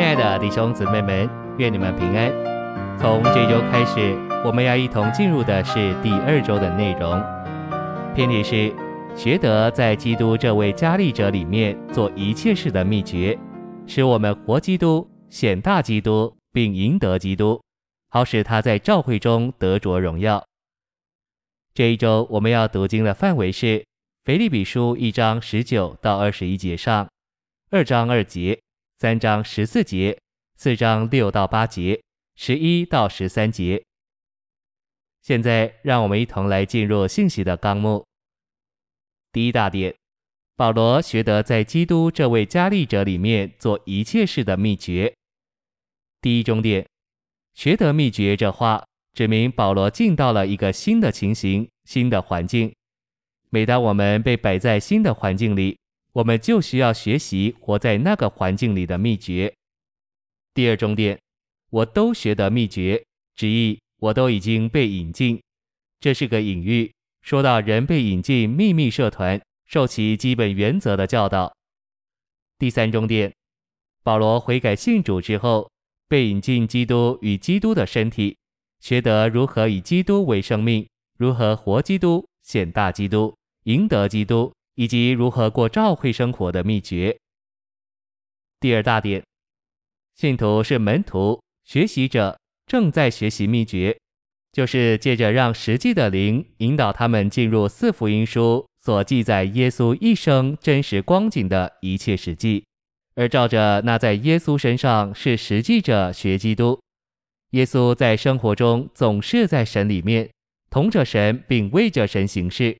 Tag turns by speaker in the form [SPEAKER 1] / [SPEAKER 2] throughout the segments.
[SPEAKER 1] 亲爱的弟兄姊妹们，愿你们平安。从这周开始，我们要一同进入的是第二周的内容。篇题是学得在基督这位加力者里面做一切事的秘诀，使我们活基督、显大基督，并赢得基督，好使他在召会中得着荣耀。这一周我们要读经的范围是腓立比书一章十九到二十一节上，二章二节。三章十四节，四章六到八节，十一到十三节。现在，让我们一同来进入信息的纲目。第一大点，保罗学得在基督这位加力者里面做一切事的秘诀。第一中点，学得秘诀这话，指明保罗进到了一个新的情形、新的环境。每当我们被摆在新的环境里，我们就需要学习活在那个环境里的秘诀。第二重点，我都学得秘诀，直译我都已经被引进，这是个隐喻，说到人被引进秘密社团，受其基本原则的教导。第三重点，保罗悔改信主之后，被引进基督与基督的身体，学得如何以基督为生命，如何活基督、显大基督、赢得基督。以及如何过召会生活的秘诀。第二大点，信徒是门徒、学习者，正在学习秘诀，就是借着让实际的灵引导他们进入四福音书所记载耶稣一生真实光景的一切实际，而照着那在耶稣身上是实际者学基督。耶稣在生活中总是在神里面，同着神，并为着神行事。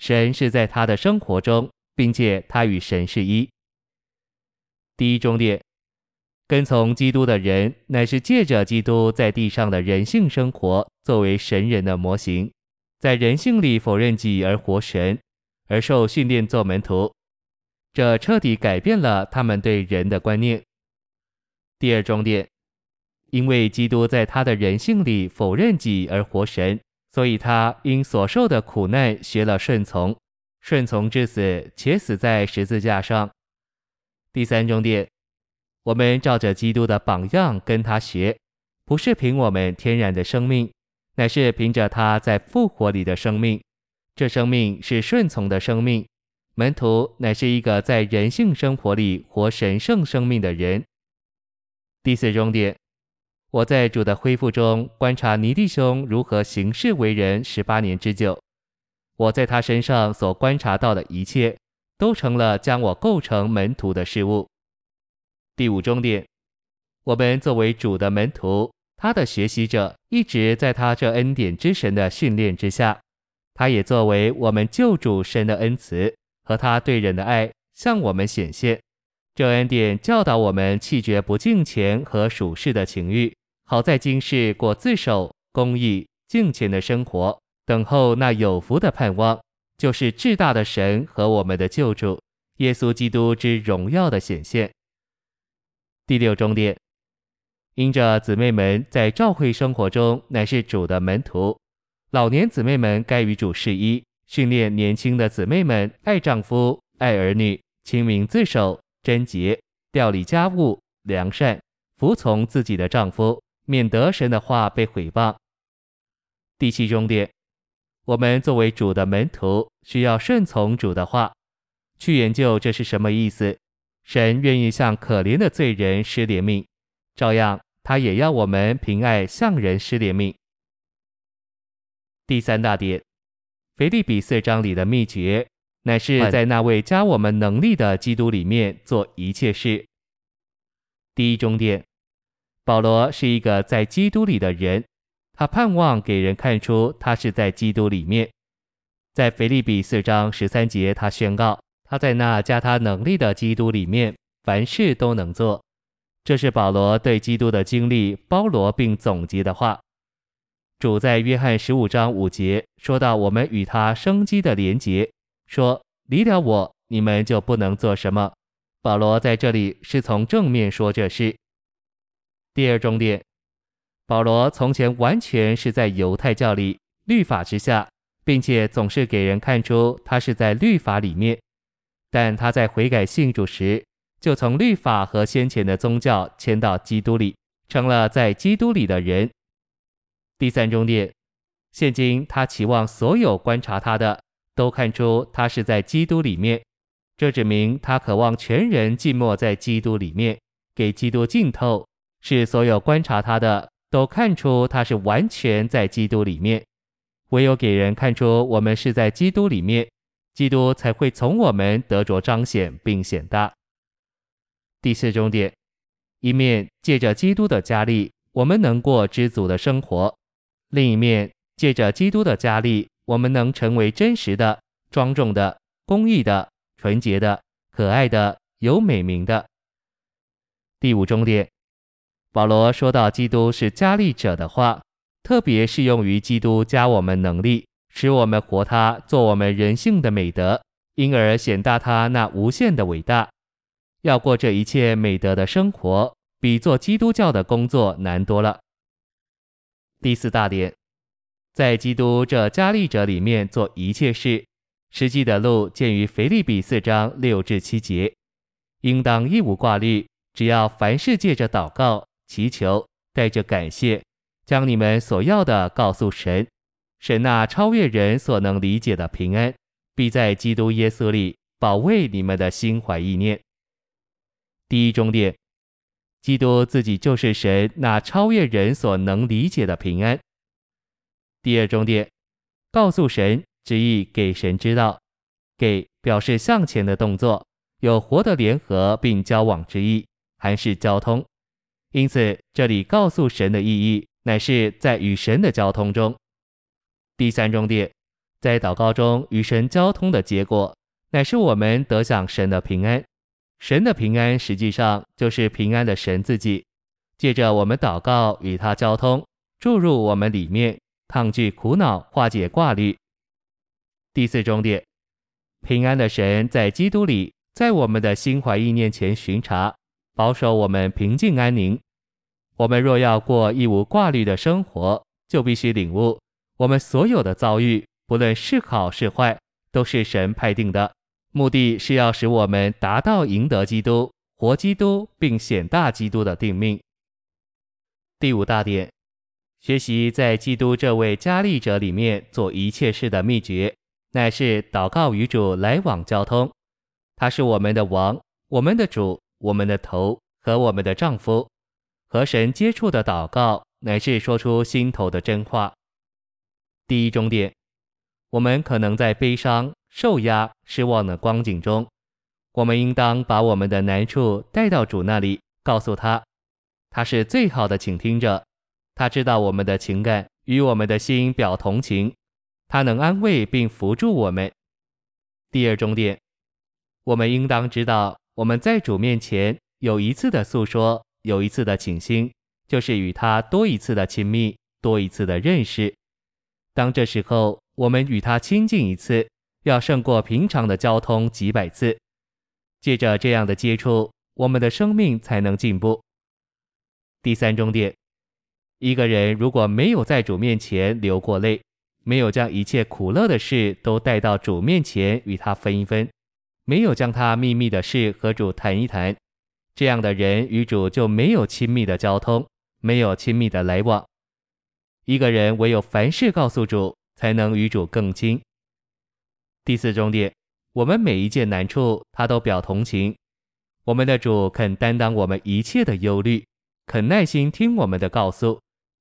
[SPEAKER 1] 神是在他的生活中，并且他与神是一。第一重点，跟从基督的人，乃是借着基督在地上的人性生活，作为神人的模型，在人性里否认己而活神，而受训练做门徒。这彻底改变了他们对人的观念。第二重点，因为基督在他的人性里否认己而活神。所以他因所受的苦难学了顺从，顺从至死，且死在十字架上。第三重点，我们照着基督的榜样跟他学，不是凭我们天然的生命，乃是凭着他在复活里的生命。这生命是顺从的生命。门徒乃是一个在人性生活里活神圣生命的人。第四重点。我在主的恢复中观察尼弟兄如何行事为人十八年之久，我在他身上所观察到的一切，都成了将我构成门徒的事物。第五重点，我们作为主的门徒，他的学习者，一直在他这恩典之神的训练之下，他也作为我们救主神的恩慈和他对人的爱向我们显现。这恩典教导我们弃绝不敬钱和属世的情欲。好在今世过自守、公义、敬虔的生活，等候那有福的盼望，就是至大的神和我们的救主耶稣基督之荣耀的显现。第六重点，因着姊妹们在召会生活中乃是主的门徒，老年姊妹们该与主是一，训练年轻的姊妹们爱丈夫、爱儿女、清明自守、贞洁、调理家务、良善、服从自己的丈夫。免得神的话被毁谤。第七重点，我们作为主的门徒，需要顺从主的话，去研究这是什么意思。神愿意向可怜的罪人施怜悯，照样他也要我们凭爱向人施怜悯。第三大点，腓立比四章里的秘诀，乃是在那位加我们能力的基督里面做一切事。第一重点。保罗是一个在基督里的人，他盼望给人看出他是在基督里面。在腓立比四章十三节，他宣告他在那加他能力的基督里面，凡事都能做。这是保罗对基督的经历包罗并总结的话。主在约翰十五章五节说到我们与他生机的连结，说离了我，你们就不能做什么。保罗在这里是从正面说这事。第二重点，保罗从前完全是在犹太教里律法之下，并且总是给人看出他是在律法里面。但他在悔改信主时，就从律法和先前的宗教迁到基督里，成了在基督里的人。第三重点，现今他期望所有观察他的都看出他是在基督里面，这指明他渴望全人浸没在基督里面，给基督浸透，是所有观察他的都看出他是完全在基督里面。唯有给人看出我们是在基督里面，基督才会从我们得着彰显并显大。第四重点，一面借着基督的加力，我们能过知足的生活；另一面借着基督的加力，我们能成为真实的、庄重的、公义的、纯洁的、可爱的、有美名的。第五重点，保罗说到基督是加力者的话，特别适用于基督加我们能力，使我们活他做我们人性的美德，因而显大他那无限的伟大。要过这一切美德的生活，比做基督教的工作难多了。第四大点，在基督这加力者里面做一切事，实际的路见于腓立比四章六至七节，应当一无挂虑，只要凡事借着祷告、祈求，带着感谢，将你们所要的告诉神，神那超越人所能理解的平安，必在基督耶稣里保卫你们的心怀意念。第一重点，基督自己就是神那超越人所能理解的平安。第二重点，告诉神旨意给神知道，给表示向前的动作，有活的联合并交往之意，还是交通。因此，这里告诉神的意义，乃是在与神的交通中。第三重点，在祷告中与神交通的结果，乃是我们得享神的平安。神的平安实际上就是平安的神自己，借着我们祷告与他交通，注入我们里面，抗拒苦恼，化解挂虑。第四重点，平安的神在基督里，在我们的心怀意念前巡查，保守我们平静安宁。我们若要过一无挂虑的生活，就必须领悟，我们所有的遭遇，不论是好是坏，都是神派定的。目的是要使我们达到赢得基督、活基督并显大基督的定命。第五大点，学习在基督这位加力者里面做一切事的秘诀，乃是祷告与主来往交通。他是我们的王、我们的主、我们的头和我们的丈夫。和神接触的祷告，乃是说出心头的真话。第一重点，我们可能在悲伤。受压、失望的光景中，我们应当把我们的难处带到主那里，告诉他，他是最好的倾听者，他知道我们的情感，与我们的心表同情，他能安慰并扶助我们。第二重点，我们应当知道，我们在主面前有一次的诉说，有一次的倾心，就是与他多一次的亲密，多一次的认识。当这时候，我们与他亲近一次。要胜过平常的交通几百次，借着这样的接触，我们的生命才能进步。第三重点，一个人如果没有在主面前流过泪，没有将一切苦乐的事都带到主面前与他分一分，没有将他秘密的事和主谈一谈，这样的人与主就没有亲密的交通，没有亲密的来往。一个人唯有凡事告诉主，才能与主更亲。第四重点，我们每一件难处，他都表同情。我们的主肯担当我们一切的忧虑，肯耐心听我们的告诉。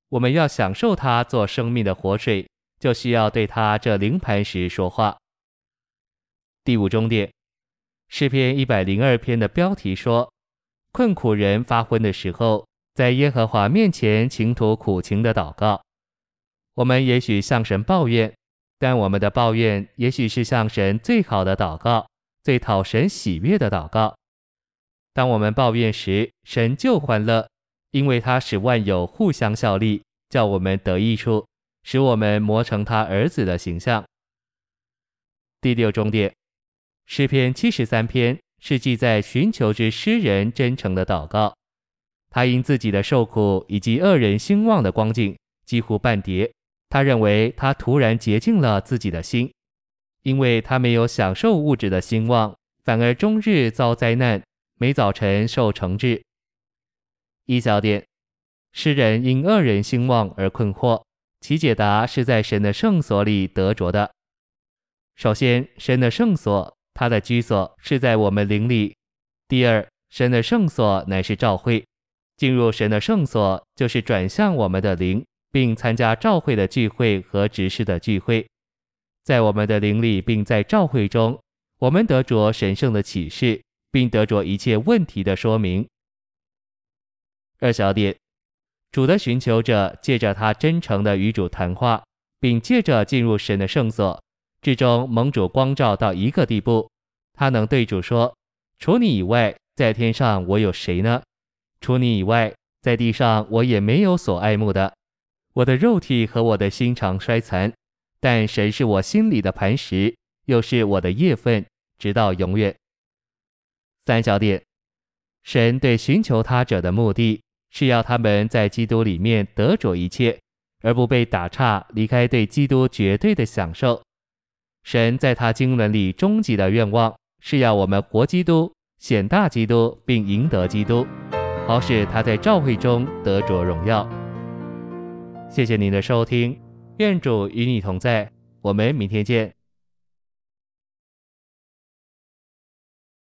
[SPEAKER 1] 我们要享受他做生命的活水，就需要对他这灵磐石说话。第五重点，诗篇一百零二篇的标题说：困苦人发昏的时候，在耶和华面前倾吐苦情的祷告。我们也许向神抱怨。但我们的抱怨，也许是向神最好的祷告，最讨神喜悦的祷告。当我们抱怨时，神就欢乐，因为他使万有互相效力，叫我们得益处，使我们磨成他儿子的形象。第六重点，诗篇七十三篇是记载寻求之诗人真诚的祷告。他因自己的受苦以及恶人兴旺的光景，几乎半跌。他认为他突然洁净了自己的心，因为他没有享受物质的兴旺，反而终日遭灾难，每早晨受惩治。一小点，诗人因恶人兴旺而困惑，其解答是在神的圣所里得着的。首先，神的圣所，他的居所是在我们灵里；第二，神的圣所乃是召会，进入神的圣所就是转向我们的灵，并参加召会的聚会和执事的聚会。在我们的灵里，并在召会中，我们得着神圣的启示，并得着一切问题的说明。二小点，主的寻求者借着他真诚的与主谈话，并借着进入神的圣所，至终盟主光照到一个地步，他能对主说：“除你以外，在天上我有谁呢？除你以外，在地上我也没有所爱慕的。我的肉体和我的心肠衰残。”但神是我心里的磐石，又是我的业分，直到永远。三小点，神对寻求他者的目的是要他们在基督里面得着一切，而不被打岔，离开对基督绝对的享受。神在他经纶里终极的愿望是要我们活基督、显大基督，并赢得基督，好使他在召会中得着荣耀。谢谢您的收听。愿主与你同在，我们明天见。